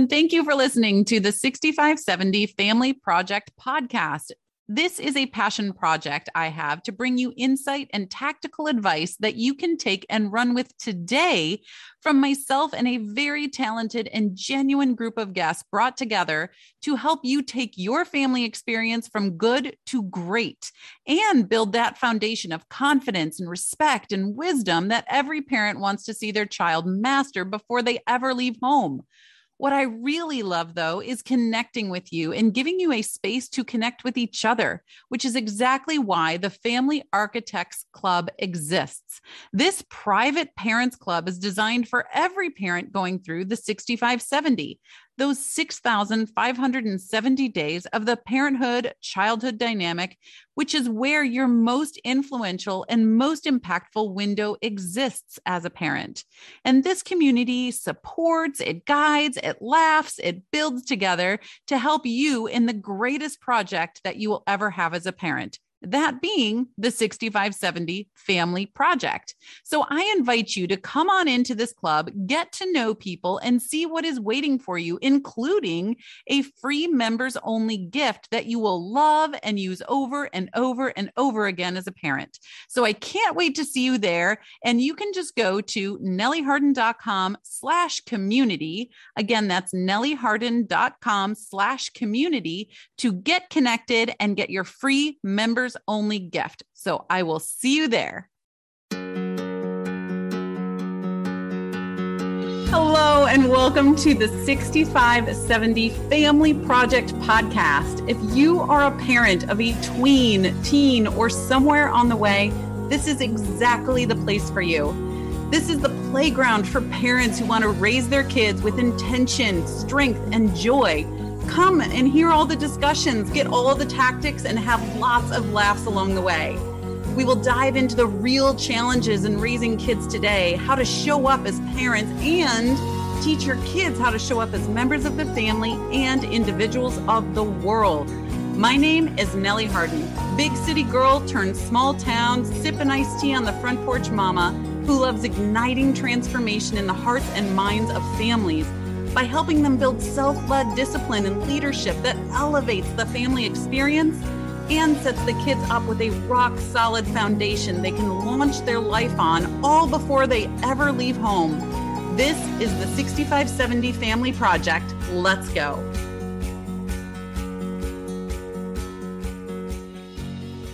and thank you for listening to the 6570 Family Project podcast. This is a passion project I have to bring you insight and tactical advice that you can take and run with today from myself and a very talented and genuine group of guests brought together to help you take your family experience from good to great and build that foundation of confidence and respect and wisdom that every parent wants to see their child master before they ever leave home. What I really love, though, is connecting with you and giving you a space to connect with each other, which is exactly why the Family Architects Club exists. This private parents club is designed for every parent going through the 6570 those 6,570 days of the parenthood childhood dynamic, which is where your most influential and most impactful window exists as a parent. And this community supports, it guides, it laughs, it builds together to help you in the greatest project that you will ever have as a parent that being the 6570 Family Project. So I invite you to come on into this club, get to know people, and see what is waiting for you, including a free members only gift that you will love and use over and over and over again as a parent. So I can't wait to see you there. And you can just go to nellieharden.com slash community. Again, that's nellieharden.com slash community to get connected and get your free members members only gift. So I will see you there. Hello, and welcome to the 6570 Family Project podcast. If you are a parent of a tween, teen, or somewhere on the way, this is exactly the place for you. This is the playground for parents who want to raise their kids with intention, strength, and joy Come and hear all the discussions, get all the tactics, and have lots of laughs along the way. We will dive into the real challenges in raising kids today, how to show up as parents, and teach your kids how to show up as members of the family and individuals of the world. My name is Nellie Harden, big city girl turned small town, sipping iced tea on the front porch mama who loves igniting transformation in the hearts and minds of families by helping them build self led discipline and leadership that elevates the family experience and sets the kids up with a rock solid foundation they can launch their life on all before they ever leave home. This is the 6570 Family Project. Let's go.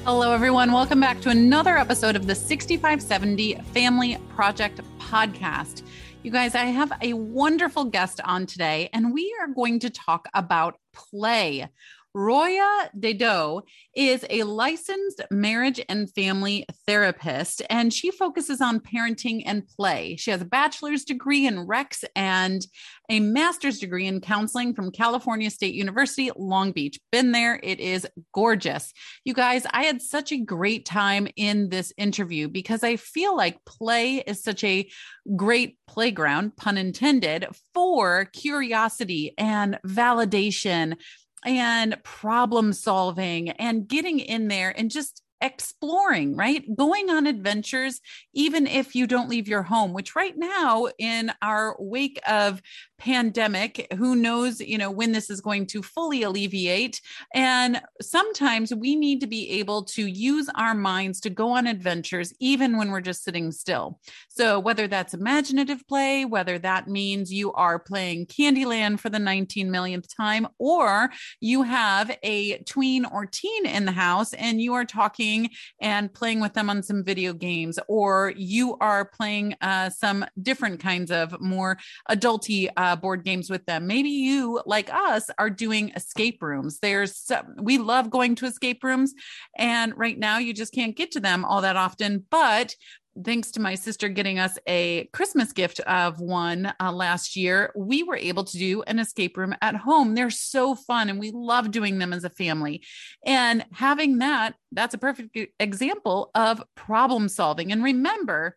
Hello, everyone. Welcome back to another episode of the 6570 Family Project podcast. You guys, I have a wonderful guest on today, and we are going to talk about play. Roya Dedeaux is a licensed marriage and family therapist, and she focuses on parenting and play. She has a bachelor's degree in Rex and a master's degree in counseling from California State University, Long Beach. Been there, it is gorgeous. You guys, I had such a great time in this interview because I feel like play is such a great playground, pun intended, for curiosity and validation and problem solving and getting in there and just exploring, right? Going on adventures, even if you don't leave your home, which right now in our wake of pandemic who knows you know when this is going to fully alleviate. And sometimes we need to be able to use our minds to go on adventures even when we're just sitting still. So whether that's imaginative play whether that means you are playing Candy Land for the 19 millionth time or you have a tween or teen in the house and you are talking and playing with them on some video games or you are playing uh, some different kinds of more adulty uh, uh, board games with them. Maybe you, like us, are doing escape rooms. There's we love going to escape rooms, and right now you just can't get to them all that often. But thanks to my sister getting us a Christmas gift of one uh, last year, we were able to do an escape room at home. They're so fun and we love doing them as a family. And having that, that's a perfect example of problem solving. And remember,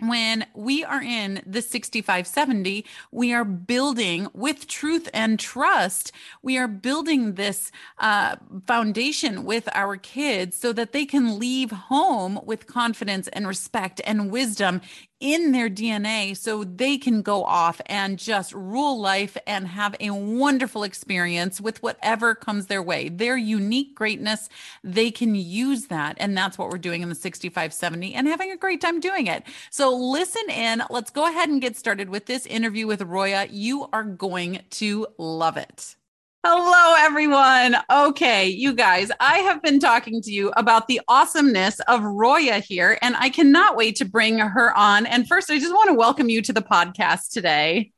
when we are in the 6570, we are building with truth and trust. We are building this uh, foundation with our kids so that they can leave home with confidence and respect and wisdom, in their DNA so they can go off and just rule life and have a wonderful experience with whatever comes their way. Their unique greatness, they can use that. And that's what we're doing in the 6570 and having a great time doing it. So listen in. Let's go ahead and get started with this interview with Roya. You are going to love it. Hello, everyone. Okay, you guys, I have been talking to you about the awesomeness of Roya here, and I cannot wait to bring her on. And first, I just want to welcome you to the podcast today.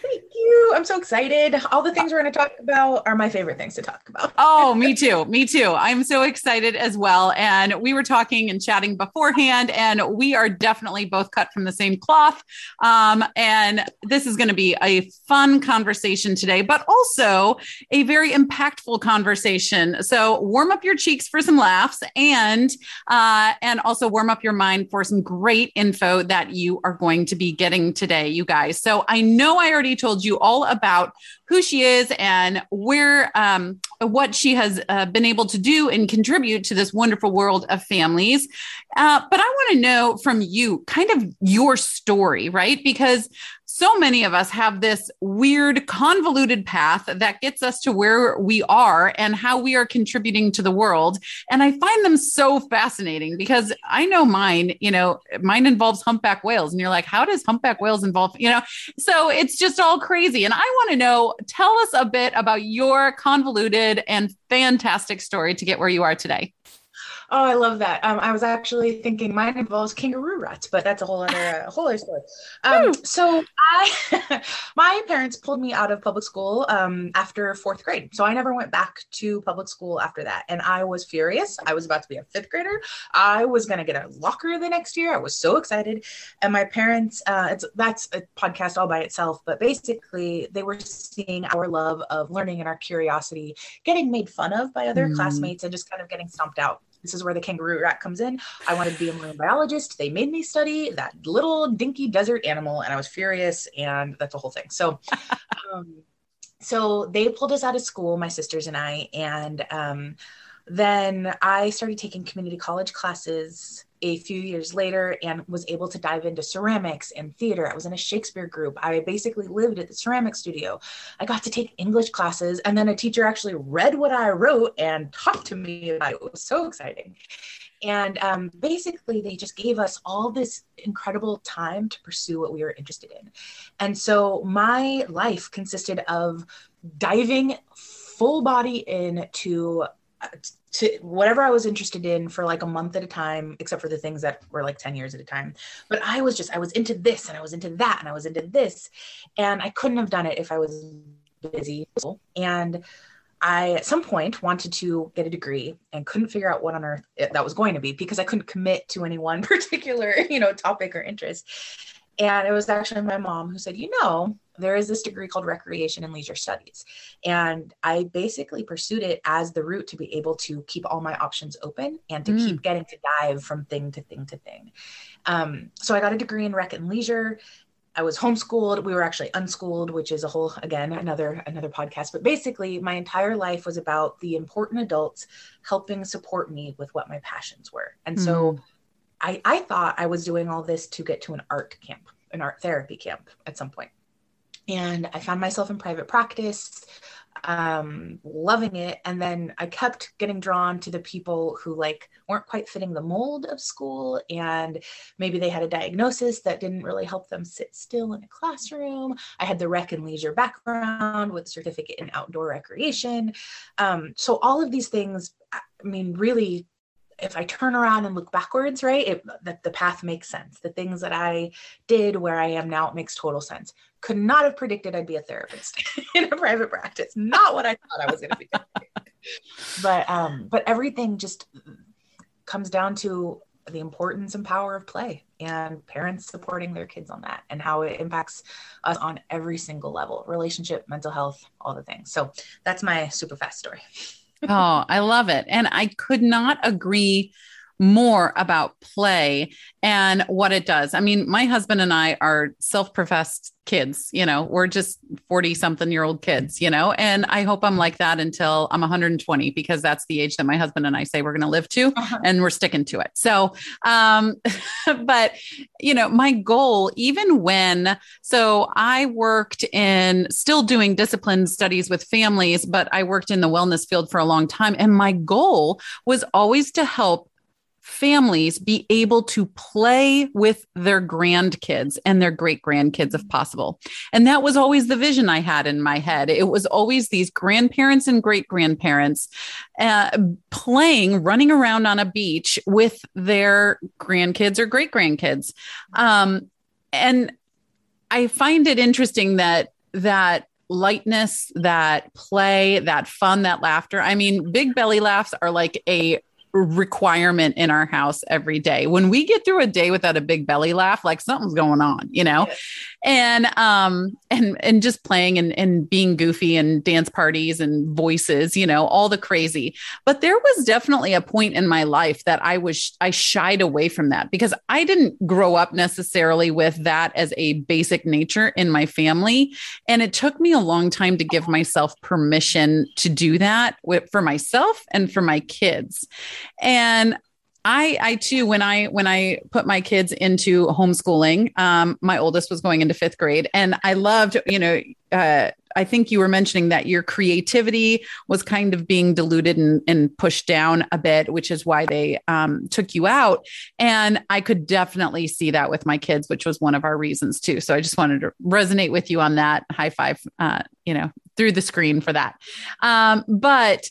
Thank you. I'm so excited. All the things we're going to talk about are my favorite things to talk about. oh, me too. Me too. I'm so excited as well. And we were talking and chatting beforehand, and we are definitely both cut from the same cloth. Um, and this is going to be a fun conversation today, but also a very impactful conversation. So warm up your cheeks for some laughs, and uh, and also warm up your mind for some great info that you are going to be getting today, you guys. So I know I already already told you all about who she is and where, um, what she has uh, been able to do and contribute to this wonderful world of families. Uh, but I want to know from you kind of your story, right? Because so many of us have this weird, convoluted path that gets us to where we are and how we are contributing to the world. And I find them so fascinating because I know mine, you know, mine involves humpback whales. And you're like, how does humpback whales involve, you know? So it's just all crazy. And I want to know, tell us a bit about your convoluted and fantastic story to get where you are today. Oh, I love that. Um, I was actually thinking mine involves kangaroo rats, but that's a whole other, uh, whole other story. Um, so I, my parents pulled me out of public school um, after fourth grade. So I never went back to public school after that. And I was furious. I was about to be a fifth grader. I was going to get a locker the next year. I was so excited. And my parents, uh, it's, that's a podcast all by itself, but basically they were seeing our love of learning and our curiosity getting made fun of by other mm. classmates and just kind of getting stomped out. This is where the kangaroo rat comes in. I wanted to be a marine biologist. They made me study that little dinky desert animal, and I was furious, and that's the whole thing. So, um, so they pulled us out of school, my sisters and I, and um, then I started taking community college classes a few years later and was able to dive into ceramics and theater. I was in a Shakespeare group. I basically lived at the ceramic studio. I got to take English classes, and then a teacher actually read what I wrote and talked to me about it. It was so exciting. And um, basically, they just gave us all this incredible time to pursue what we were interested in. And so my life consisted of diving full body into to whatever I was interested in for like a month at a time, except for the things that were like 10 years at a time. But I was just, I was into this and I was into that and I was into this. And I couldn't have done it if I was busy. And I, at some point, wanted to get a degree and couldn't figure out what on earth that was going to be because I couldn't commit to any one particular, you know, topic or interest. And it was actually my mom who said, you know, there is this degree called recreation and leisure studies. And I basically pursued it as the route to be able to keep all my options open and to mm. keep getting to dive from thing to thing to thing. Um, so I got a degree in rec and leisure. I was homeschooled. We were actually unschooled, which is a whole again another another podcast. But basically, my entire life was about the important adults helping support me with what my passions were. And mm. so I, I thought I was doing all this to get to an art camp, an art therapy camp at some point and I found myself in private practice, um, loving it. And then I kept getting drawn to the people who like weren't quite fitting the mold of school, and maybe they had a diagnosis that didn't really help them sit still in a classroom. I had the rec and leisure background with a certificate in outdoor recreation. Um, so all of these things, I mean, really if I turn around and look backwards, right, it, that the path makes sense. The things that I did where I am now, it makes total sense. Could not have predicted I'd be a therapist in a private practice. Not what I thought I was going to be. but um, but everything just comes down to the importance and power of play and parents supporting their kids on that and how it impacts us on every single level relationship mental health all the things so that's my super fast story oh, I love it. And I could not agree more about play and what it does. I mean, my husband and I are self professed kids, you know, we're just 40 something year old kids, you know, and I hope I'm like that until I'm 120 because that's the age that my husband and I say we're going to live to uh-huh. and we're sticking to it. So, um, but, you know, my goal, even when, so I worked in still doing discipline studies with families, but I worked in the wellness field for a long time. And my goal was always to help families be able to play with their grandkids and their great grandkids if possible. And that was always the vision I had in my head. It was always these grandparents and great grandparents uh, playing, running around on a beach with their grandkids or great grandkids. Um, and I find it interesting that that lightness, that play, that fun, that laughter. I mean, big belly laughs are like a requirement in our house every day. When we get through a day without a big belly laugh, like something's going on, you know? And um and and just playing and, and being goofy and dance parties and voices, you know, all the crazy. But there was definitely a point in my life that I was I shied away from that because I didn't grow up necessarily with that as a basic nature in my family. And it took me a long time to give myself permission to do that with, for myself and for my kids. And I, I too, when I when I put my kids into homeschooling, um, my oldest was going into fifth grade, and I loved, you know, uh, I think you were mentioning that your creativity was kind of being diluted and, and pushed down a bit, which is why they um, took you out. And I could definitely see that with my kids, which was one of our reasons too. So I just wanted to resonate with you on that. High five, uh, you know, through the screen for that. Um, but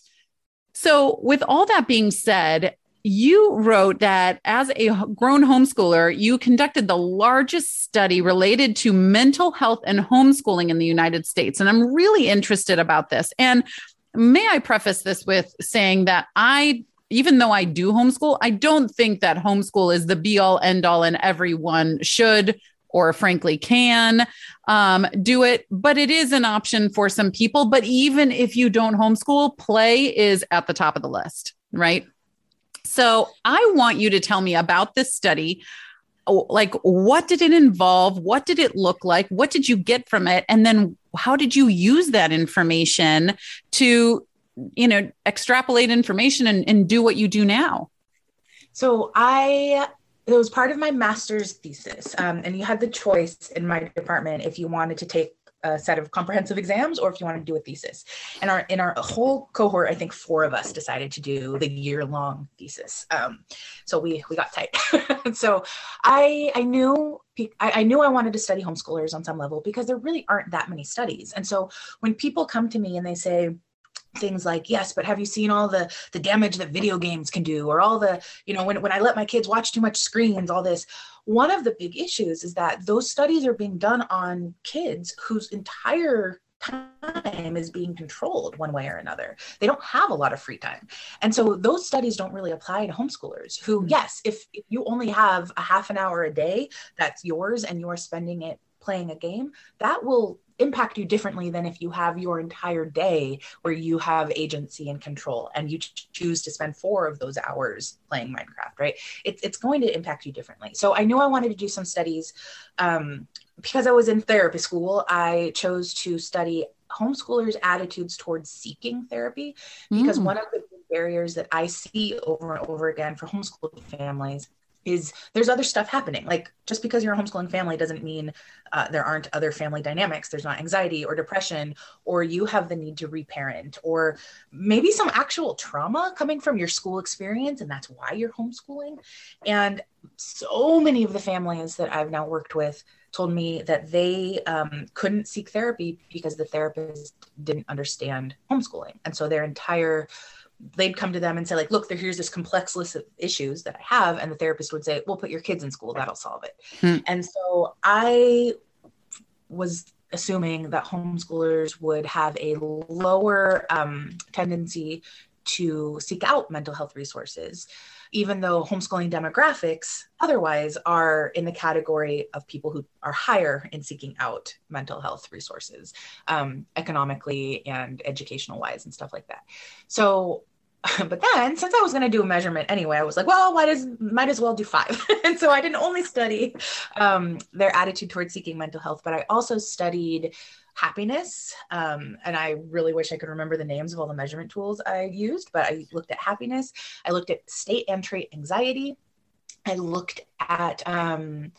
so, with all that being said, you wrote that as a grown homeschooler, you conducted the largest study related to mental health and homeschooling in the United States. And I'm really interested about this. And may I preface this with saying that I even though I do homeschool, I don't think that homeschool is the be all end all and everyone should or frankly can um, do it, but it is an option for some people. But even if you don't homeschool, play is at the top of the list, right? So I want you to tell me about this study. Oh, like, what did it involve? What did it look like? What did you get from it? And then how did you use that information to, you know, extrapolate information and, and do what you do now? So I it was part of my master's thesis um, and you had the choice in my department if you wanted to take a set of comprehensive exams or if you want to do a thesis. And our in our whole cohort, I think four of us decided to do the year long thesis. Um, so we we got tight. so I I knew I, I knew I wanted to study homeschoolers on some level because there really aren't that many studies. And so when people come to me and they say, things like yes but have you seen all the the damage that video games can do or all the you know when, when i let my kids watch too much screens all this one of the big issues is that those studies are being done on kids whose entire time is being controlled one way or another. They don't have a lot of free time. And so those studies don't really apply to homeschoolers who, mm-hmm. yes, if, if you only have a half an hour a day that's yours and you're spending it playing a game, that will impact you differently than if you have your entire day where you have agency and control and you choose to spend four of those hours playing Minecraft, right? It's, it's going to impact you differently. So I knew I wanted to do some studies. Um, because I was in therapy school, I chose to study homeschoolers' attitudes towards seeking therapy because mm. one of the barriers that I see over and over again for homeschooled families is there's other stuff happening. Like just because you're a homeschooling family doesn't mean uh, there aren't other family dynamics. There's not anxiety or depression, or you have the need to reparent, or maybe some actual trauma coming from your school experience, and that's why you're homeschooling. And so many of the families that I've now worked with told me that they um, couldn't seek therapy because the therapist didn't understand homeschooling. And so their entire they'd come to them and say like look there here's this complex list of issues that i have and the therapist would say well put your kids in school. That'll solve it. Hmm. and so i was assuming that homeschoolers would have a lower um, tendency to seek out mental health resources even though homeschooling demographics otherwise are in the category of people who are higher in seeking out mental health resources um, economically and educational wise and stuff like that. So but then since I was going to do a measurement anyway, I was like, well, why does might as well do five. and so I didn't only study um, their attitude towards seeking mental health, but I also studied happiness. Um, and I really wish I could remember the names of all the measurement tools I used, but I looked at happiness. I looked at state and trait anxiety. I looked at um,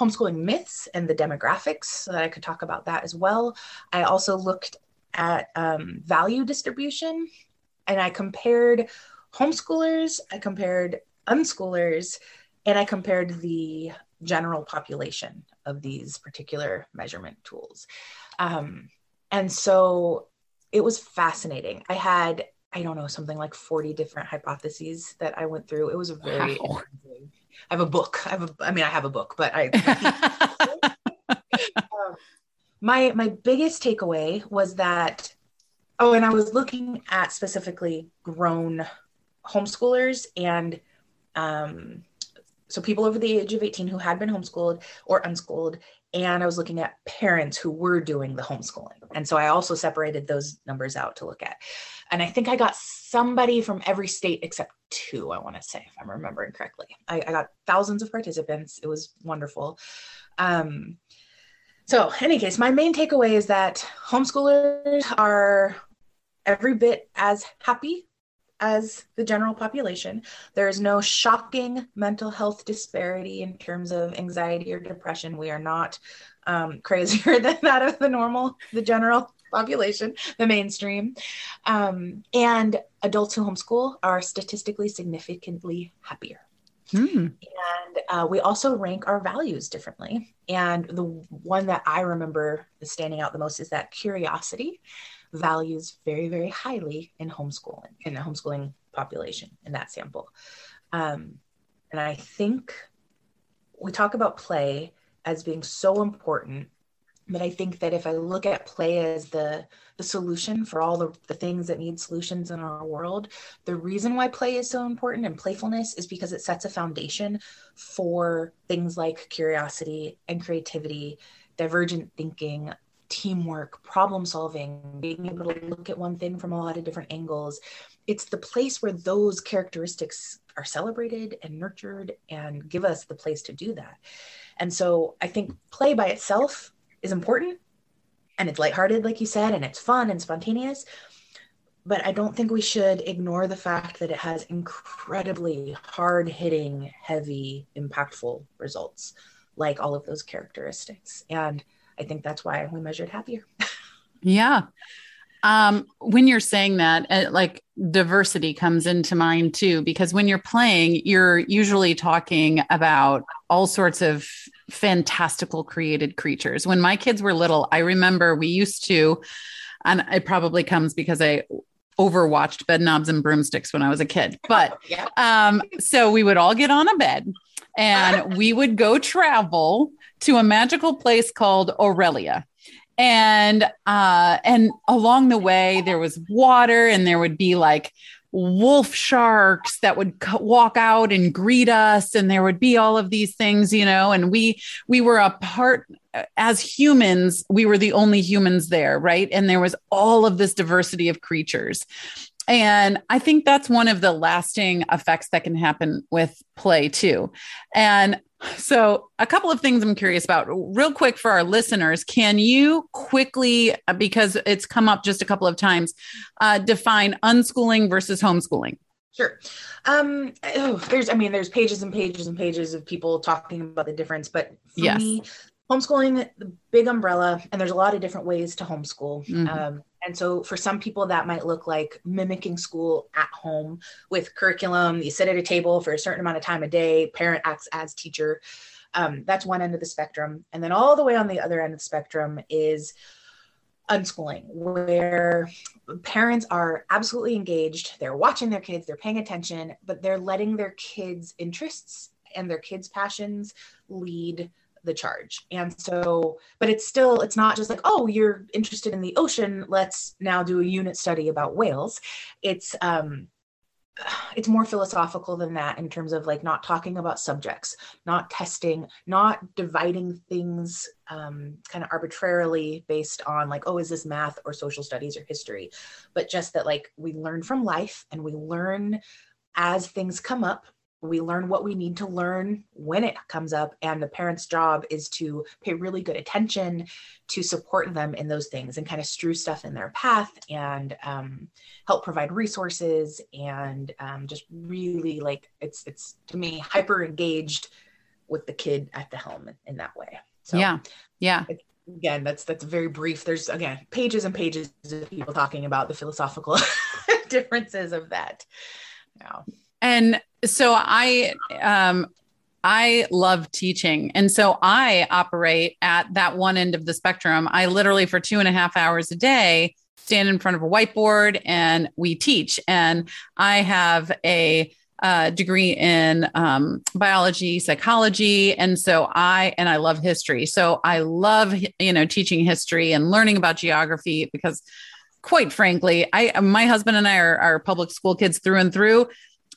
homeschooling myths and the demographics so that I could talk about that as well. I also looked at um, value distribution and I compared homeschoolers, I compared unschoolers, and I compared the general population of these particular measurement tools. Um, and so it was fascinating. I had, I don't know, something like 40 different hypotheses that I went through. It was a very, wow. I have a book. I have a, I mean, I have a book, but I, um, my, my biggest takeaway was that Oh, and I was looking at specifically grown homeschoolers and um, so people over the age of 18 who had been homeschooled or unschooled. And I was looking at parents who were doing the homeschooling. And so I also separated those numbers out to look at. And I think I got somebody from every state except two, I want to say, if I'm remembering correctly. I, I got thousands of participants. It was wonderful. Um, so, in any case, my main takeaway is that homeschoolers are every bit as happy as the general population. There is no shocking mental health disparity in terms of anxiety or depression. We are not um, crazier than that of the normal, the general population, the mainstream. Um, and adults who homeschool are statistically significantly happier. Hmm. And uh, we also rank our values differently. And the one that I remember standing out the most is that curiosity values very, very highly in homeschooling, in the homeschooling population in that sample. Um, and I think we talk about play as being so important but i think that if i look at play as the the solution for all the, the things that need solutions in our world the reason why play is so important and playfulness is because it sets a foundation for things like curiosity and creativity divergent thinking teamwork problem solving being able to look at one thing from a lot of different angles. It's the place where those characteristics are celebrated and nurtured and give us the place to do that. And so i think play by itself is important and it's lighthearted, like you said, and it's fun and spontaneous. But I don't think we should ignore the fact that it has incredibly hard hitting, heavy, impactful results, like all of those characteristics. And I think that's why we measured happier. yeah. Um, when you're saying that, uh, like diversity comes into mind too, because when you're playing, you're usually talking about all sorts of fantastical created creatures. When my kids were little, I remember we used to, and it probably comes because I overwatched Bedknobs and Broomsticks when I was a kid. But yeah. um, so we would all get on a bed and we would go travel to a magical place called Aurelia and uh and along the way there was water and there would be like wolf sharks that would walk out and greet us and there would be all of these things you know and we we were a part as humans we were the only humans there right? And there was all of this diversity of creatures. And i think that's one of the lasting effects that can happen with play too. And so, a couple of things I'm curious about, real quick for our listeners. Can you quickly, uh, because it's come up just a couple of times, uh, define unschooling versus homeschooling? Sure. Um, oh, there's, I mean, there's pages and pages and pages of people talking about the difference, but for yes. me, homeschooling, the big umbrella, and there's a lot of different ways to homeschool. Mm-hmm. Um, and so for some people, that might look like mimicking school at home with curriculum. You sit at a table for a certain amount of time a day, parent acts as teacher. Um, that's one end of the spectrum. And then all the way on the other end of the spectrum is unschooling, where parents are absolutely engaged. They're watching their kids, they're paying attention, but they're letting their kids' interests and their kids' passions lead the charge. And so, but it's still, it's not just like, oh, you're interested in the ocean. Let's now do a unit study about whales. It's, um, it's more philosophical than that in terms of like not talking about subjects, not testing, not dividing things um, kind of arbitrarily based on like, oh, is this math or social studies or history, but just that like we learn from life and we learn as things come up we learn what we need to learn when it comes up and the parent's job is to pay really good attention to support them in those things and kind of strew stuff in their path and um, help provide resources and um, just really like it's it's to me hyper engaged with the kid at the helm in, in that way. So yeah. Yeah. again that's that's very brief. There's again pages and pages of people talking about the philosophical differences of that. Yeah. And so I um I love teaching. And so I operate at that one end of the spectrum. I literally, for two and a half hours a day, stand in front of a whiteboard and we teach. And I have a uh, degree in um, biology, psychology, and so I and I love history. So I love you know teaching history and learning about geography because, quite frankly, I my husband and I are, are public school kids through and through.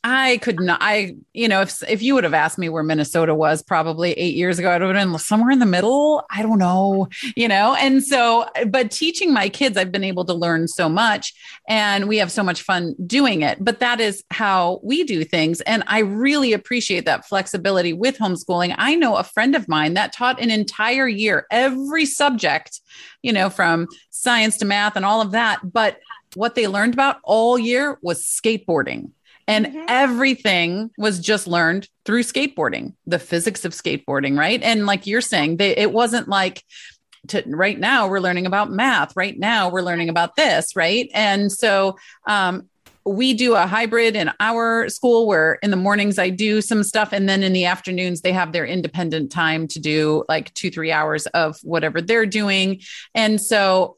I could not. I, you know, if if you would have asked me where Minnesota was probably eight years ago, I would have been somewhere in the middle. I don't know, you know. And so, but teaching my kids, I've been able to learn so much, and we have so much fun doing it. But that is how we do things, and I really appreciate that flexibility with homeschooling. I know a friend of mine that taught an entire year, every subject, you know, from science to math and all of that, but what they learned about all year was skateboarding and mm-hmm. everything was just learned through skateboarding, the physics of skateboarding, right? And like you're saying, they, it wasn't like, to, right now we're learning about math. Right now we're learning about this, right? And so um, we do a hybrid in our school where in the mornings I do some stuff and then in the afternoons they have their independent time to do like 2 3 hours of whatever they're doing. And so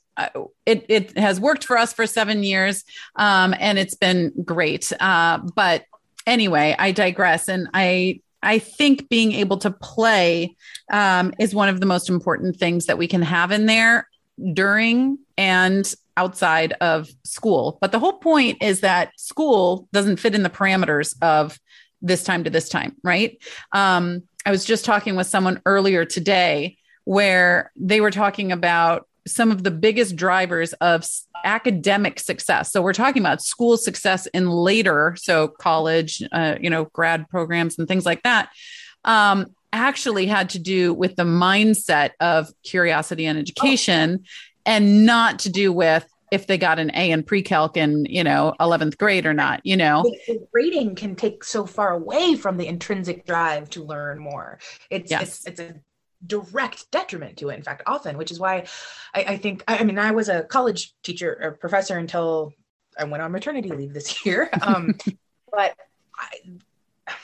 it, it has worked for us for seven years um, and it's been great. Uh, but anyway, I digress. And I, I think being able to play um, is one of the most important things that we can have in there during and outside of school. But the whole point is that school doesn't fit in the parameters of this time to this time, right? Um, I was just talking with someone earlier today where they were talking about some of the biggest drivers of academic success. So we're talking about school success in later, so college, uh, you know, grad programs and things like that. Um, actually had to do with the mindset of curiosity and education, oh. and not to do with if they got an A in pre-calc in, you know, 11th grade or not, you know. The grading can take so far away from the intrinsic drive to learn more. It's yes. it's, it's a direct detriment to it in fact often which is why I, I, think I mean i was a college teacher or professor until i went on maternity leave this year. Um, but I,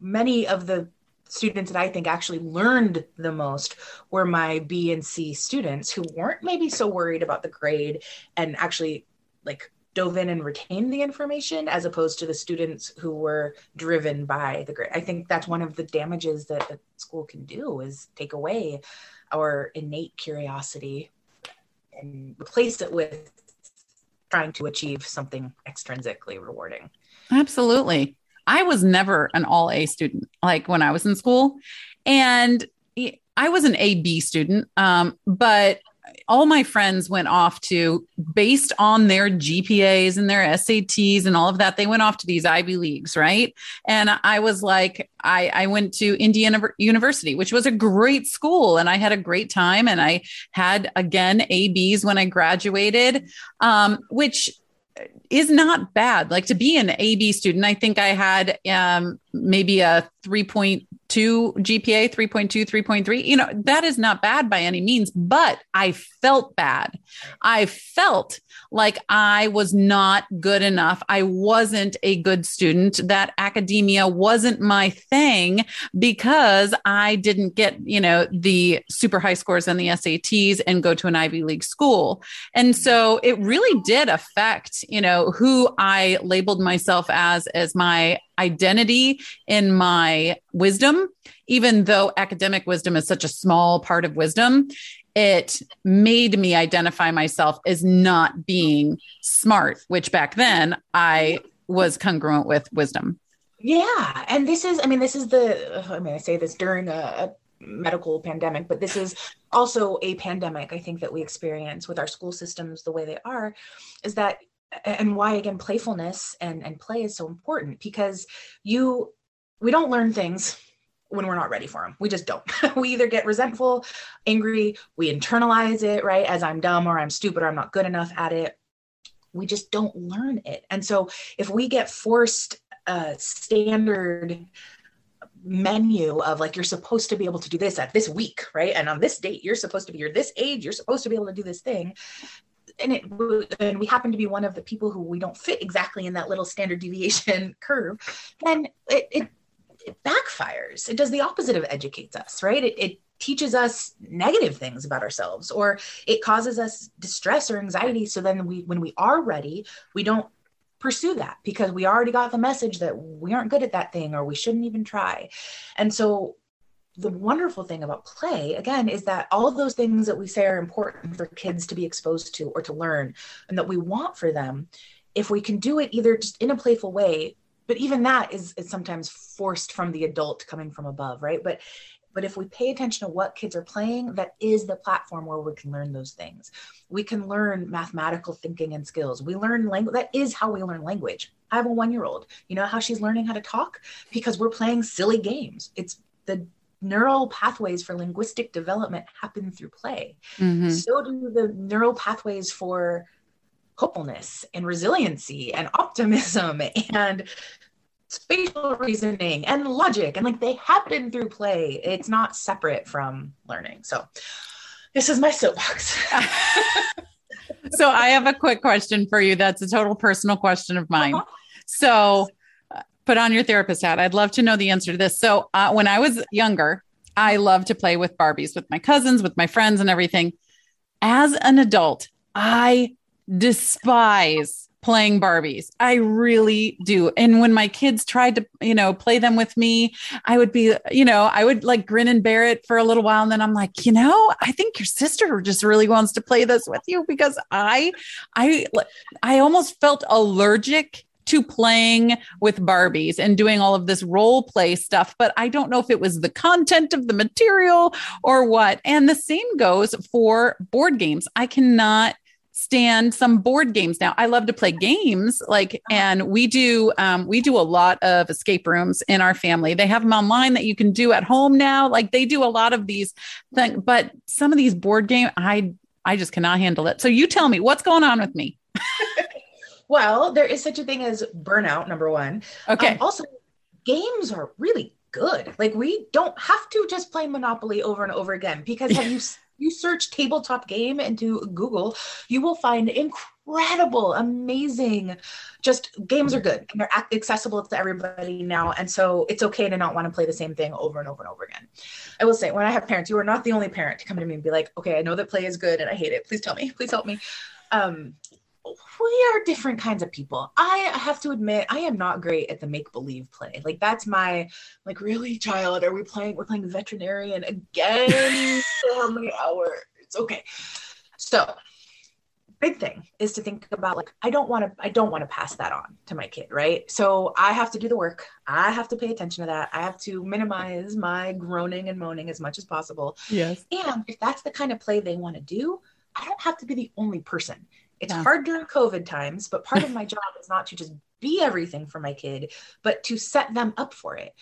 many of the students that i think actually learned the most were my b and c students who weren't maybe so worried about the grade and actually like dove in and retained the information as opposed to the students who were driven by the grade. I think that's one of the damages that a school can do is take away our innate curiosity and replace it with trying to achieve something extrinsically rewarding. Absolutely. I was never an all A student like when I was in school. And I was an A B student, um, but all my friends went off to based on their GPAs and their SATs and all of that. They went off to these Ivy Leagues, right? And I was like, I, I went to Indiana University, which was a great school, and I had a great time. And I had again ABs when I graduated, um, which is not bad. Like to be an AB student, I think I had um, maybe a 3.2 GPA, 3.2, 3.3. You know, that is not bad by any means, but I felt bad. I felt like I was not good enough. I wasn't a good student, that academia wasn't my thing because I didn't get, you know, the super high scores on the SATs and go to an Ivy League school. And so it really did affect, you know, who I labeled myself as, as my identity in my wisdom, even though academic wisdom is such a small part of wisdom it made me identify myself as not being smart, which back then I was congruent with wisdom. Yeah. And this is, I mean, this is the, I mean, I say this during a, a medical pandemic, but this is also a pandemic, I think, that we experience with our school systems the way they are, is that and why again playfulness and and play is so important because you we don't learn things when we're not ready for them. We just don't. we either get resentful, angry, we internalize it, right? As I'm dumb or I'm stupid or I'm not good enough at it. We just don't learn it. And so if we get forced a standard menu of like you're supposed to be able to do this at this week right and on this date you're supposed to be you're this age you're supposed to be able to do this thing and it and we happen to be one of the people who we don't fit exactly in that little standard deviation curve then it, it, it backfires. It does the opposite of educates us right? It, it teaches us negative things about ourselves or it causes us distress or anxiety. So then we when we are ready we don't pursue that because we already got the message that we aren't good at that thing or we shouldn't even try. And so the wonderful thing about play again is that all those things that we say are important for kids to be exposed to or to learn and that we want for them if we can do it either just in a playful way but even that is, is sometimes forced from the adult coming from above right but but if we pay attention to what kids are playing, that is the platform where we can learn those things. We can learn mathematical thinking and skills. We learn language. That is how we learn language. I have a one year old. You know how she's learning how to talk? Because we're playing silly games. It's the neural pathways for linguistic development happen through play. Mm-hmm. So do the neural pathways for hopefulness and resiliency and optimism and spatial reasoning and logic and like they happen through play it's not separate from learning so this is my soapbox so i have a quick question for you that's a total personal question of mine uh-huh. so put on your therapist hat i'd love to know the answer to this so uh, when i was younger i loved to play with barbies with my cousins with my friends and everything as an adult i despise playing Barbies. I really do. And when my kids tried to, you know, play them with me, I would be, you know, I would like grin and bear it for a little while. And then I'm like, you know, I think your sister just really wants to play this with you because I, I, I almost felt allergic to playing with Barbies and doing all of this role play stuff, but I don't know if it was the content of the material or what. And the same goes for board games. I cannot stand some board games now i love to play games like uh-huh. and we do um, we do a lot of escape rooms in our family they have them online that you can do at home now like they do a lot of these things but some of these board game i i just cannot handle it so you tell me what's going on with me well there is such a thing as burnout number one okay um, also games are really good like we don't have to just play monopoly over and over again because have you you search tabletop game into Google, you will find incredible, amazing, just games are good and they're accessible to everybody now. And so it's okay to not want to play the same thing over and over and over again. I will say, when I have parents, you are not the only parent to come to me and be like, okay, I know that play is good and I hate it. Please tell me, please help me. Um, we are different kinds of people. I have to admit, I am not great at the make believe play. Like that's my like really child. Are we playing? We're playing veterinarian again. For how many hours? Okay. So big thing is to think about like I don't want to I don't want to pass that on to my kid, right? So I have to do the work. I have to pay attention to that. I have to minimize my groaning and moaning as much as possible. Yes. And if that's the kind of play they want to do, I don't have to be the only person. It's yeah. hard during COVID times, but part of my job is not to just be everything for my kid, but to set them up for it.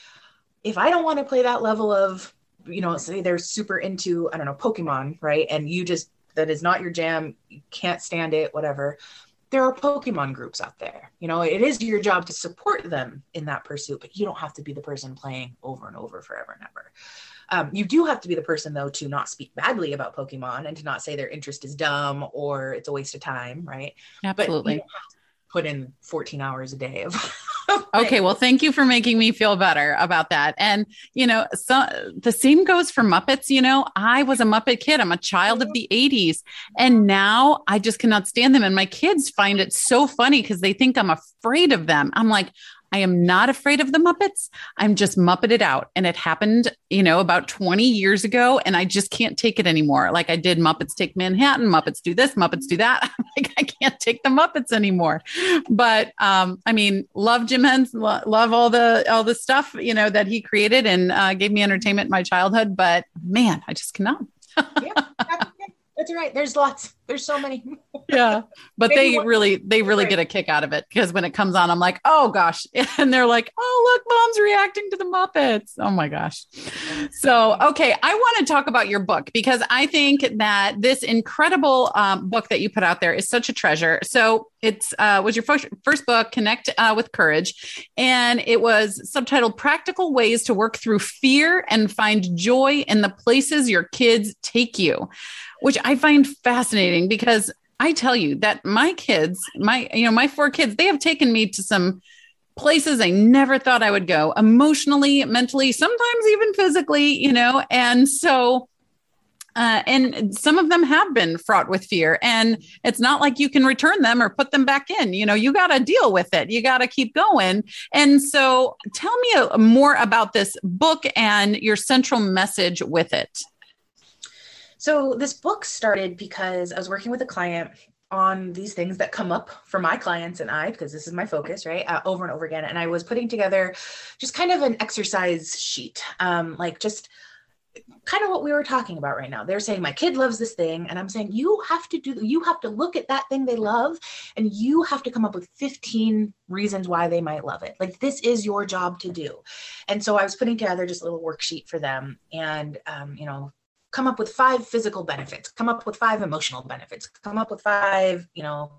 If I don't want to play that level of, you know, say they're super into, I don't know, Pokemon, right? And you just, that is not your jam, you can't stand it, whatever. There are Pokemon groups out there. You know, it is your job to support them in that pursuit, but you don't have to be the person playing over and over forever and ever. Um, you do have to be the person though to not speak badly about Pokemon and to not say their interest is dumb or it's a waste of time, right? Absolutely. put in 14 hours a day of okay well thank you for making me feel better about that. And you know so the same goes for muppets you know? I was a muppet kid. I'm a child of the 80s and now i just cannot stand them. And my kids find it so funny because they think i'm afraid of them. I'm like I am not afraid of the Muppets. I'm just Muppeted out. And it happened, you know, about 20 years ago. And I just can't take it anymore. Like I did Muppets Take Manhattan, Muppets do this, Muppets do that. like I can't take the Muppets anymore. But um, I mean, love Jim Henson, lo- love all the all the stuff, you know, that he created and uh, gave me entertainment in my childhood. But man, I just cannot. yeah, that's right. There's lots. There's so many. yeah. But they really, they really get a kick out of it because when it comes on, I'm like, oh gosh. And they're like, oh, look, mom's reacting to the Muppets. Oh my gosh. So, okay. I want to talk about your book because I think that this incredible um, book that you put out there is such a treasure. So, it's uh, was your first, first book, Connect uh, with Courage. And it was subtitled Practical Ways to Work Through Fear and Find Joy in the Places Your Kids Take You which I find fascinating because I tell you that my kids, my, you know, my four kids, they have taken me to some places I never thought I would go emotionally, mentally, sometimes even physically, you know, and so. Uh, and some of them have been fraught with fear and it's not like you can return them or put them back in. You know you got to deal with it. You got to keep going. And so tell me a, more about this book and your central message with it so this book started because I was working with a client on these things that come up for my clients and I, because this is my focus, right? Uh, over and over again. And I was putting together just kind of an exercise sheet, um, like just kind of what we were talking about right now. They're saying, My kid loves this thing. And I'm saying, You have to do, you have to look at that thing they love and you have to come up with 15 reasons why they might love it. Like, this is your job to do. And so I was putting together just a little worksheet for them and, um, you know, come up with five physical benefits, come up with five emotional benefits, come up with five, you know,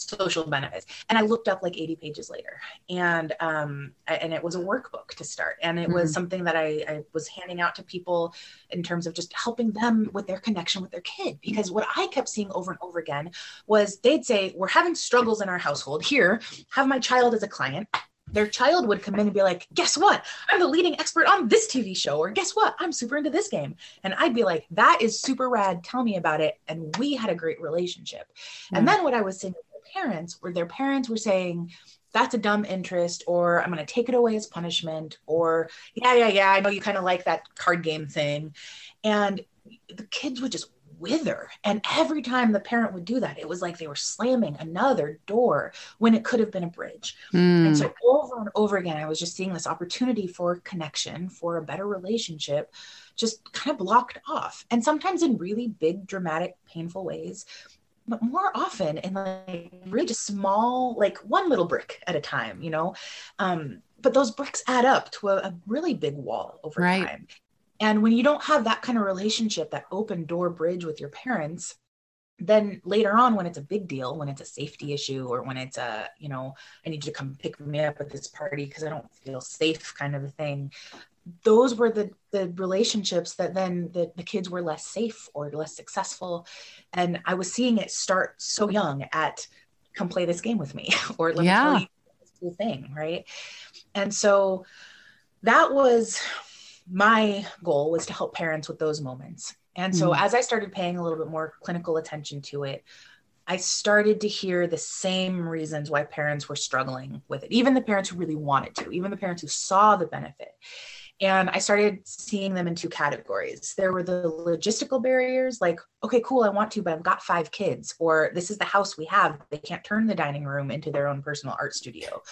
social benefits. And I looked up like 80 pages later and, um, and it was a workbook to start. And it mm-hmm. was something that I, I was handing out to people in terms of just helping them with their connection with their kid. Because what I kept seeing over and over again was they'd say, we're having struggles in our household here, have my child as a client their child would come in and be like, guess what? I'm the leading expert on this TV show. Or guess what? I'm super into this game. And I'd be like, that is super rad. Tell me about it. And we had a great relationship. Mm. And then what I was saying to their parents were their parents were saying, that's a dumb interest, or I'm going to take it away as punishment, or yeah, yeah, yeah, I know you kind of like that card game thing. And the kids would just wither. And every time the parent would do that, it was like they were slamming another door when it could have been a bridge. Mm. And so over and over again, I was just seeing this opportunity for connection, for a better relationship, just kind of blocked off. And sometimes in really big, dramatic, painful ways. But more often in like really just small, like one little brick at a time, you know. Um, but those bricks add up to a, a really big wall over right. time. And when you don't have that kind of relationship, that open door bridge with your parents, then later on when it's a big deal when it's a safety issue or when it's a you know i need you to come pick me up at this party because i don't feel safe kind of a thing those were the the relationships that then the, the kids were less safe or less successful and i was seeing it start so young at come play this game with me or let yeah. me tell you this cool thing right and so that was my goal was to help parents with those moments. And so mm-hmm. as I started paying a little bit more clinical attention to it, I started to hear the same reasons why parents were struggling with it, even the parents who really wanted to, even the parents who saw the benefit. And I started seeing them in two categories. There were the logistical barriers, like, okay, cool, I want to, but I've got five kids, or this is the house we have. They can't turn the dining room into their own personal art studio,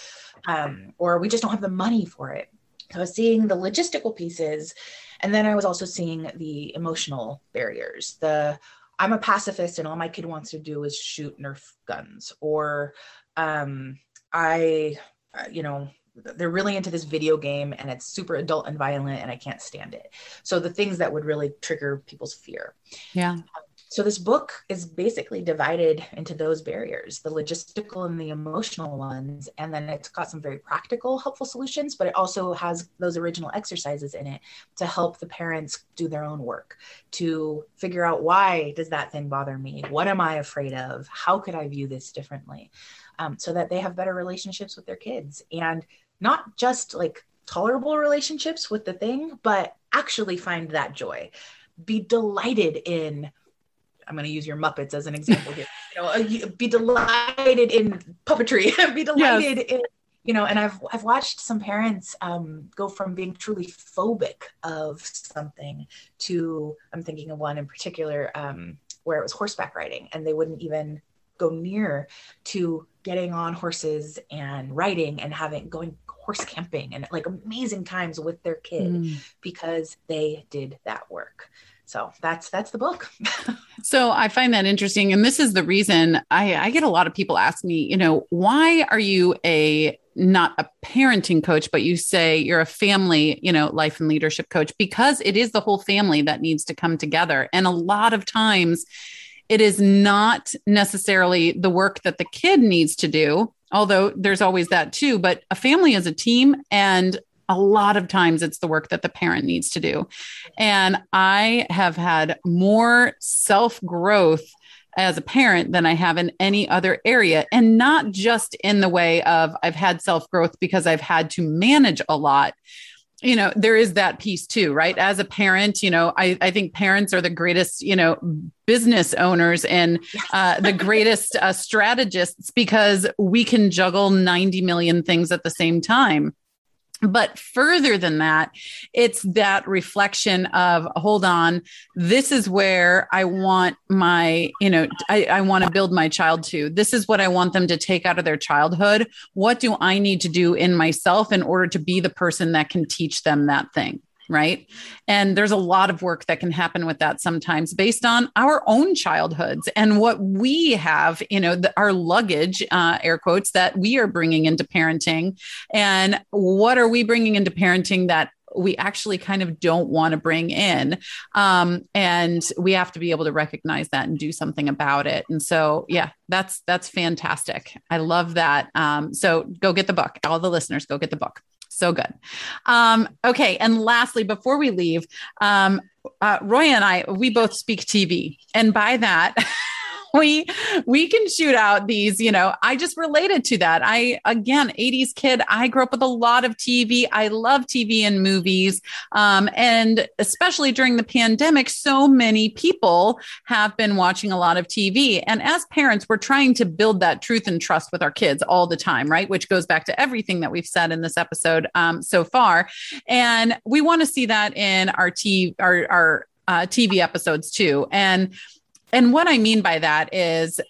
um, or we just don't have the money for it. I was seeing the logistical pieces, and then I was also seeing the emotional barriers. The I'm a pacifist, and all my kid wants to do is shoot Nerf guns, or um, I, uh, you know, they're really into this video game and it's super adult and violent and I can't stand it. So the things that would really trigger people's fear. Yeah. Um, so this book is basically divided into those barriers, the logistical and the emotional ones. And then it's got some very practical, helpful solutions, but it also has those original exercises in it to help the parents do their own work, to figure out why does that thing bother me? What am I afraid of? How could I view this differently? Um, so that they have better relationships with their kids and not just like tolerable relationships with the thing, but actually find that joy. Be delighted in I'm going to use your Muppets as an example here. You know, uh, be delighted in puppetry. be delighted yes. in you know, and I've I've watched some parents um, go from being truly phobic of something to I'm thinking of one in particular um, where it was horseback riding, and they wouldn't even go near to getting on horses and riding and having going horse camping and like amazing times with their kid mm. because they did that work so that's that's the book. So i find that interesting and this is the reason i i get a lot of people ask me you know why are you a not a parenting coach but you say you're a family you know life and leadership coach because it is the whole family that needs to come together. And a lot of times it is not necessarily the work that the kid needs to do although there's always that too but a family is a team and a lot of times it's the work that the parent needs to do. And i have had more self growth as a parent than I have in any other area. And not just in the way of I've had self growth because I've had to manage a lot, you know there is that piece too right? As a parent you know i, I think parents are the greatest you know business owners and uh, the greatest uh, strategists because we can juggle 90 million things at the same time but further than that, it's that reflection of hold on, this is where I want my, you know, I, I want to build my child to. This is what I want them to take out of their childhood. What do I need to do in myself in order to be the person that can teach them that thing? Right? And there's a lot of work that can happen with that sometimes based on our own childhoods and what we have, you know, the, our luggage, uh, air quotes, that we are bringing into parenting. And what are we bringing into parenting that we actually kind of don't want to bring in. Um, and we have to be able to recognize that and do something about it. And so, yeah, that's, that's fantastic. I love that. Um, so go get the book. All the listeners, go get the book so good. Um, okay, and lastly, before we leave, um, uh, Roya and I, we both speak TV, and by that. we we can shoot out these you know i just related to that. I again 80s kid i grew up with a lot of tv i love tv and movies. Um, and especially during the pandemic so many people have been watching a lot of tv and as parents we're trying to build that truth and trust with our kids all the time right? Which goes back to everything that we've said in this episode um, so far. And we want to see that in our t our, our uh, tv episodes too. And and what I mean by that is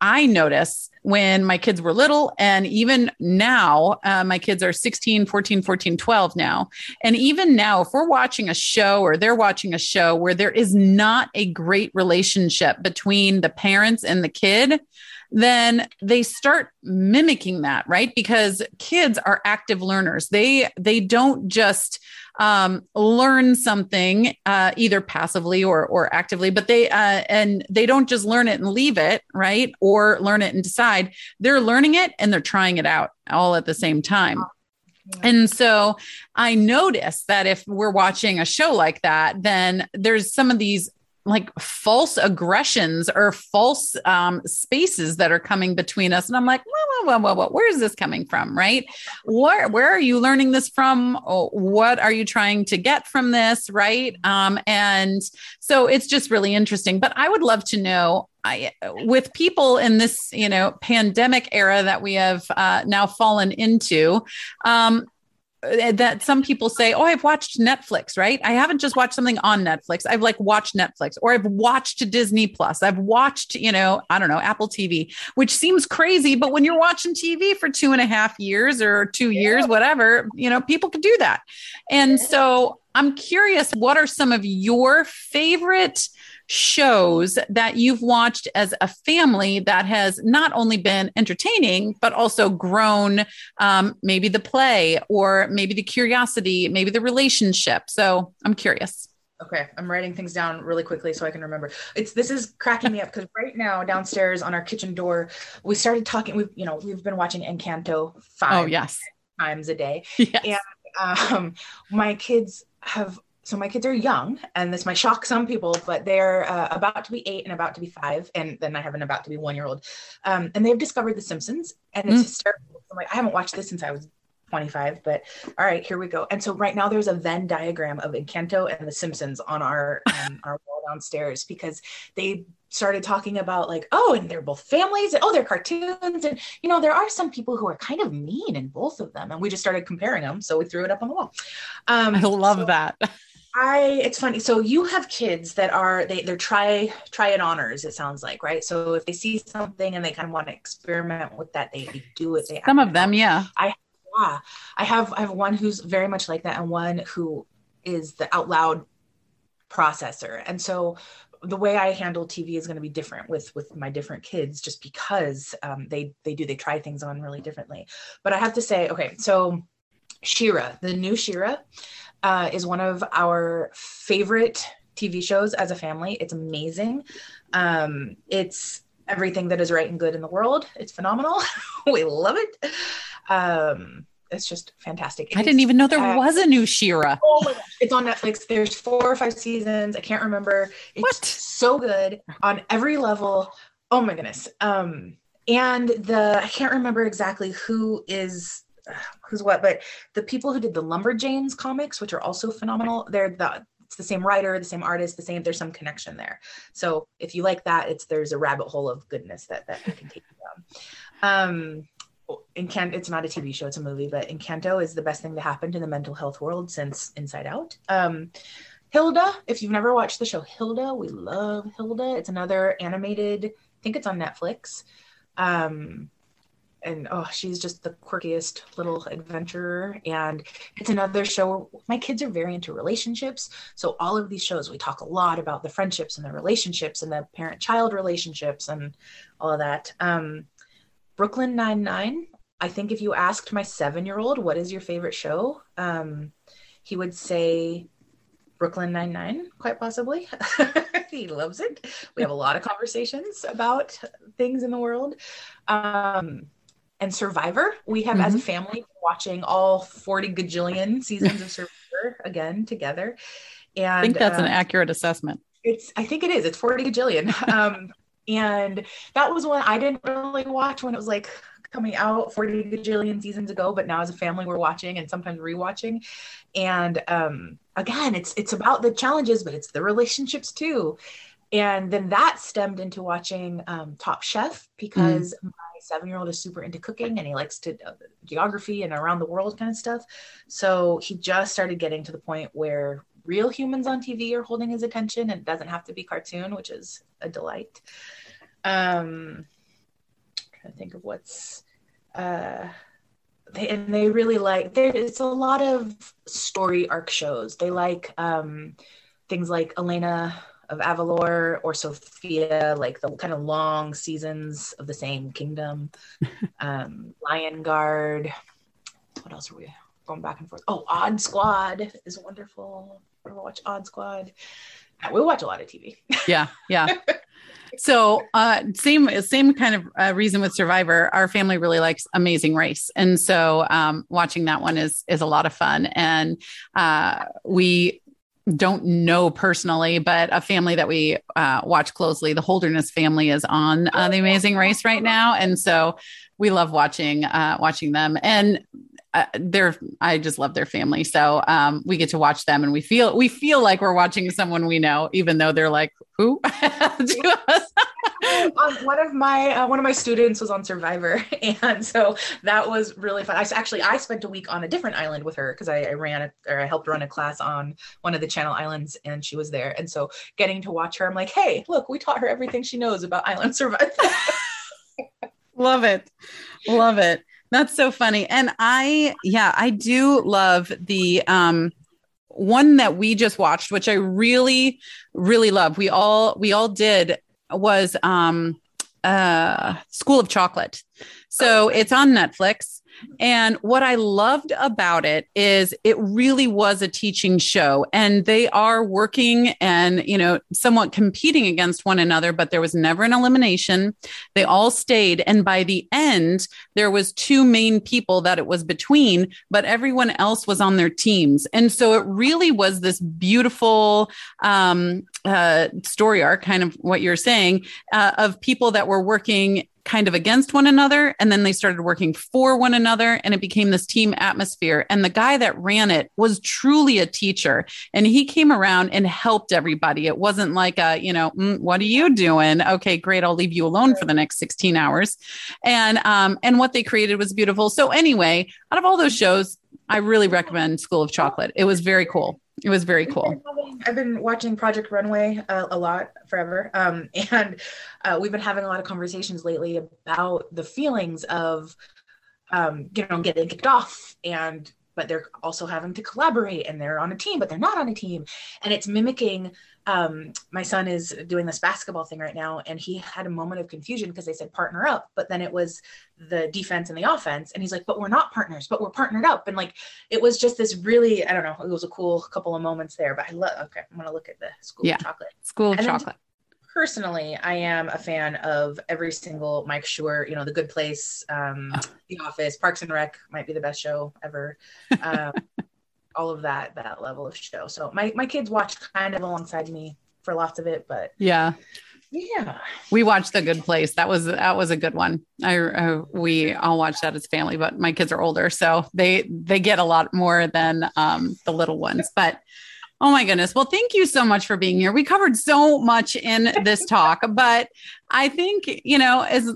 I notice when my kids were little, and even now, uh, my kids are 16, 14, 14, 12 now. And even now, if we're watching a show or they're watching a show where there is not a great relationship between the parents and the kid, then they start mimicking that, right? Because kids are active learners. They they don't just um, learn something uh, either passively or or actively, but they uh, and they don't just learn it and leave it, right? Or learn it and decide. They're learning it and they're trying it out all at the same time. And so I notice that if we're watching a show like that, then there's some of these like false aggressions or false um, spaces that are coming between us. And I'm like, whoa, whoa, whoa, whoa, where is this coming from? Right? Where, where are you learning this from? What are you trying to get from this? Right. Um, and so it's just really interesting. But I would love to know I, with people in this, you know, pandemic era that we have uh, now fallen into, um, Uh, that some people say, "Oh, I've watched Netflix." Right? I haven't just watched something on Netflix. I've like watched Netflix, or I've watched Disney Plus. I've watched, you know, I don't know, Apple TV, which seems crazy, but when you're watching TV for two and a half years or two yeah. years, whatever, you know, people can do that. And yeah. so I'm curious, what are some of your favorite? Shows that you've watched as a family that has not only been entertaining, but also grown um, maybe the play or maybe the curiosity, maybe the relationship. So I'm curious. Okay, I'm writing things down really quickly so I can remember. It's this is cracking me up because right now downstairs on our kitchen door, we started talking. We've you know we've been watching Encanto five oh, yes. times a day, yes. and um, my kids have so my kids are young and this might shock some people but they're uh, about to be eight and about to be five and then i have an about to be one year old um, and they've discovered the simpsons and it's mm. hysterical. I'm like i haven't watched this since i was 25 but all right here we go. And so right now there's a venn diagram of encanto and the simpsons on our um, our wall downstairs because they started talking about like oh and they're both families and oh they're cartoons and you know there are some people who are kind of mean in both of them and we just started comparing them so we threw it up on the wall. Um, i love so that i it's funny. So you have kids that are they they're try try it honors it sounds like right? So if they see something and they kind of want to experiment with that they do it. They some of them yeah. I yeah. I have i have one who's very much like that and one who is the out loud processor. And so the way I handle TV is going to be different with with my different kids, just because um, they they do they try things on really differently. But I have to say, okay, so She-Ra, the new She-Ra, uh, is one of our favorite TV shows as a family. It's amazing. Um, it's everything that is right and good in the world. It's phenomenal. we love it. Um, it's just fantastic. I didn't even know there uh, was a new She-Ra. Oh my gosh, it's on Netflix. There's four or five seasons. I can't remember. It's what? so good on every level. Oh my goodness. Um, and the I can't remember exactly who is who's what, but the people who did the Lumberjanes comics, which are also phenomenal, they're the it's the same writer, the same artist, the same. There's some connection there. So if you like that, it's there's a rabbit hole of goodness that that you can take you down. Um, it's not a TV show, it's a movie, but Encanto is the best thing that happened to the mental health world since Inside Out. Um, Hilda, if you've never watched the show Hilda, we love Hilda. It's another animated, I think it's on Netflix. Um, and oh, she's just the quirkiest little adventurer. And it's another show. My kids are very into relationships. So, all of these shows, we talk a lot about the friendships and the relationships and the parent child relationships and all of that. Um, Brooklyn Nine Nine. I think if you asked my seven year old what is your favorite show, um, he would say Brooklyn Nine Nine, quite possibly. he loves it. We have a lot of conversations about things in the world. Um, and Survivor, we have mm-hmm. as a mm-hmm. family watching all 40 gajillion seasons of Survivor again together. And I think that's an um, accurate assessment. It's, I think it is. It's 40 gajillion. Um, and that was one I didn't really watch when it was like coming out 40 gajillion seasons ago, but now as a family we're watching and sometimes rewatching. And um, again, it's it's about the challenges, but it's the relationships too. And then that stemmed into watching um, Top Chef because mm. Seven year old is super into cooking and he likes to uh, geography and around the world kind of stuff. So he just started getting to the point where real humans on TV are holding his attention and it doesn't have to be cartoon, which is a delight. Um, I'm trying to think of what's, uh, they, and they really like, there, it's a lot of story arc shows. They like um, things like Elena of Avalor or Sofia, like the kind of long seasons of the same kingdom. um, Lion Guard. What else are we going back and forth? Oh, Odd Squad is wonderful ever watch Odd Squad? We watch a lot of TV. yeah, yeah. So, uh, same same kind of uh, reason with Survivor. Our family really likes Amazing Race, and so um, watching that one is is a lot of fun. And uh, we don't know personally, but a family that we uh, watch closely, the Holderness family, is on uh, the Amazing Race right now, and so we love watching uh, watching them. And uh, they're I just love their family. So um, we get to watch them, and we feel we feel like we're watching someone we know, even though they're like who to us. um, one of my uh, one of my students was on Survivor, and so that was really fun. I actually I spent a week on a different island with her because I, I, ran a, or I helped run a class on one of the Channel Islands, and she was there. And so getting to watch her, I'm like, hey, look, we taught her everything she knows about island survival. love it, love it. That's so funny. And I, yeah, I do love the, um, one that we just watched, which I really, really love. We all, we all did was, um, uh, School of Chocolate. So it's on Netflix. And what I loved about it is it really was a teaching show and they are working and, you know, somewhat competing against one another, but there was never an elimination. They all stayed. And by the end, there was two main people that it was between, but everyone else was on their teams. And so it really was this beautiful, um, uh, story arc, kind of what you're saying, uh, of people that were working kind of against one another and then they started working for one another and it became this team atmosphere. And the guy that ran it was truly a teacher and he came around and helped everybody. It wasn't like a you know mm, what are you doing? Okay great i'll leave you alone for the next 16 hours. And um and what they created was beautiful. So anyway out of all those shows i really recommend school of chocolate. It was very cool it was very cool. I've been watching Project Runway a, a lot forever, um, and uh, we've been having a lot of conversations lately about the feelings of, um, you know, getting kicked off, and but they're also having to collaborate, and they're on a team, but they're not on a team, and it's mimicking um, my son is doing this basketball thing right now, and he had a moment of confusion because they said partner up, but then it was the defense and the offense, and he's like, "But we're not partners, but we're partnered up," and like it was just this really, I don't know, it was a cool couple of moments there. But I love. Okay, I'm gonna look at the school yeah. of chocolate. School of and chocolate. Personally, I am a fan of every single Mike Schur. You know, The Good Place, um, oh. The Office, Parks and Rec might be the best show ever. Um, all of that that level of show. So my my kids watch kind of alongside me for lots of it, but yeah. Yeah. We watched The Good Place. That was that was a good one. I uh, we all watched that as family, but my kids are older, so they they get a lot more than um the little ones. But Oh my goodness. Well, thank you so much for being here. We covered so much in this talk, but I think, you know, as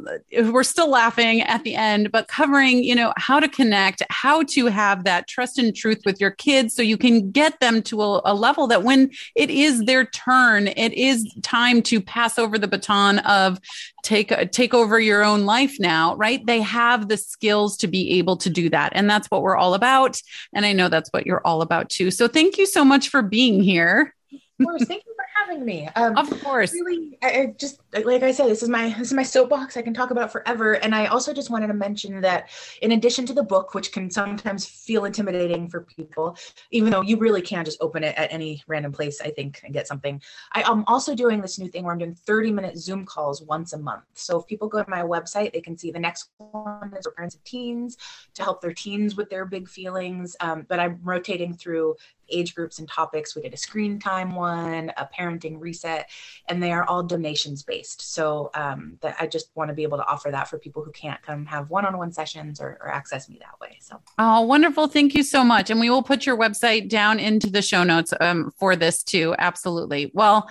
we're still laughing at the end, but covering, you know, how to connect, how to have that trust and truth with your kids so you can get them to a, a level that when it is their turn, it is time to pass over the baton of take take over your own life now, right? They have the skills to be able to do that. And that's what we're all about. And I know that's what you're all about too. So thank you so much for being here. Of course, thank you having me. Um, of course. Really, I, I, just like I said, this is my this is my soapbox. I can talk about forever. And I also just wanted to mention that in addition to the book, which can sometimes feel intimidating for people, even though you really can just open it at any random place, I think, and get something. I am also doing this new thing where I'm doing 30 minute Zoom calls once a month. So if people go to my website, they can see the next one is for parents of teens to help their teens with their big feelings. Um, but I'm rotating through age groups and topics. We did a screen time one, a parenting reset, and they are all donations based. So um, that I just want to be able to offer that for people who can't come have one-on-one sessions or, or access me that way. So oh, wonderful! Thank you so much, and we will put your website down into the show notes um, for this too. Absolutely. Well.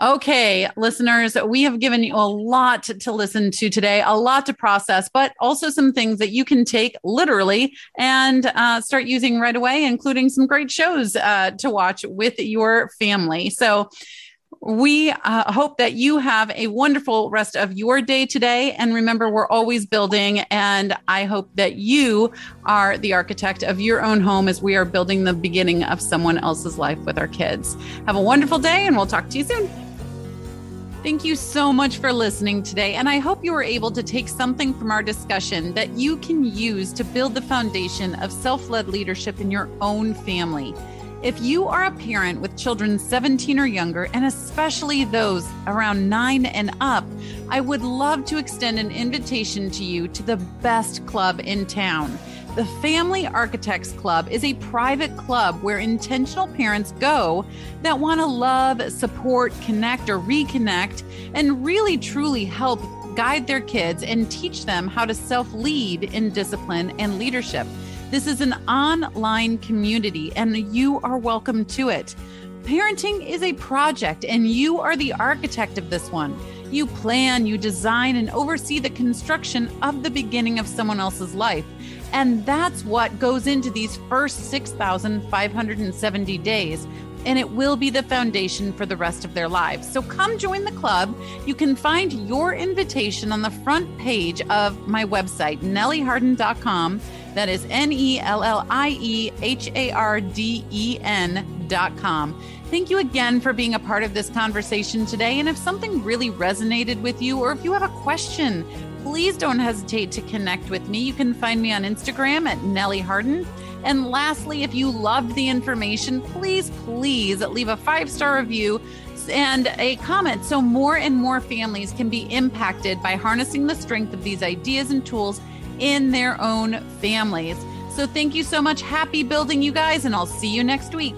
Okay, listeners, we have given you a lot to listen to today, a lot to process, but also some things that you can take literally and uh, start using right away, including some great shows uh, to watch with your family. So, we uh, hope that you have a wonderful rest of your day today. And remember, we're always building. And I hope that you are the architect of your own home as we are building the beginning of someone else's life with our kids. Have a wonderful day, and we'll talk to you soon. Thank you so much for listening today. And I hope you were able to take something from our discussion that you can use to build the foundation of self led leadership in your own family. If you are a parent with children 17 or younger, and especially those around nine and up, I would love to extend an invitation to you to the best club in town. The Family Architects Club is a private club where intentional parents go that want to love, support, connect, or reconnect, and really truly help guide their kids and teach them how to self lead in discipline and leadership. This is an online community, and you are welcome to it. Parenting is a project, and you are the architect of this one. You plan, you design, and oversee the construction of the beginning of someone else's life. And that's what goes into these first 6,570 days. And it will be the foundation for the rest of their lives. So come join the club. You can find your invitation on the front page of my website, nellieharden.com. That is N E L L I E H A R D E N dot com. Thank you again for being a part of this conversation today. And if something really resonated with you, or if you have a question, please don't hesitate to connect with me. You can find me on Instagram at Nellie Harden. And lastly, if you loved the information, please, please leave a five star review and a comment so more and more families can be impacted by harnessing the strength of these ideas and tools in their own families. So thank you so much. Happy building, you guys, and I'll see you next week.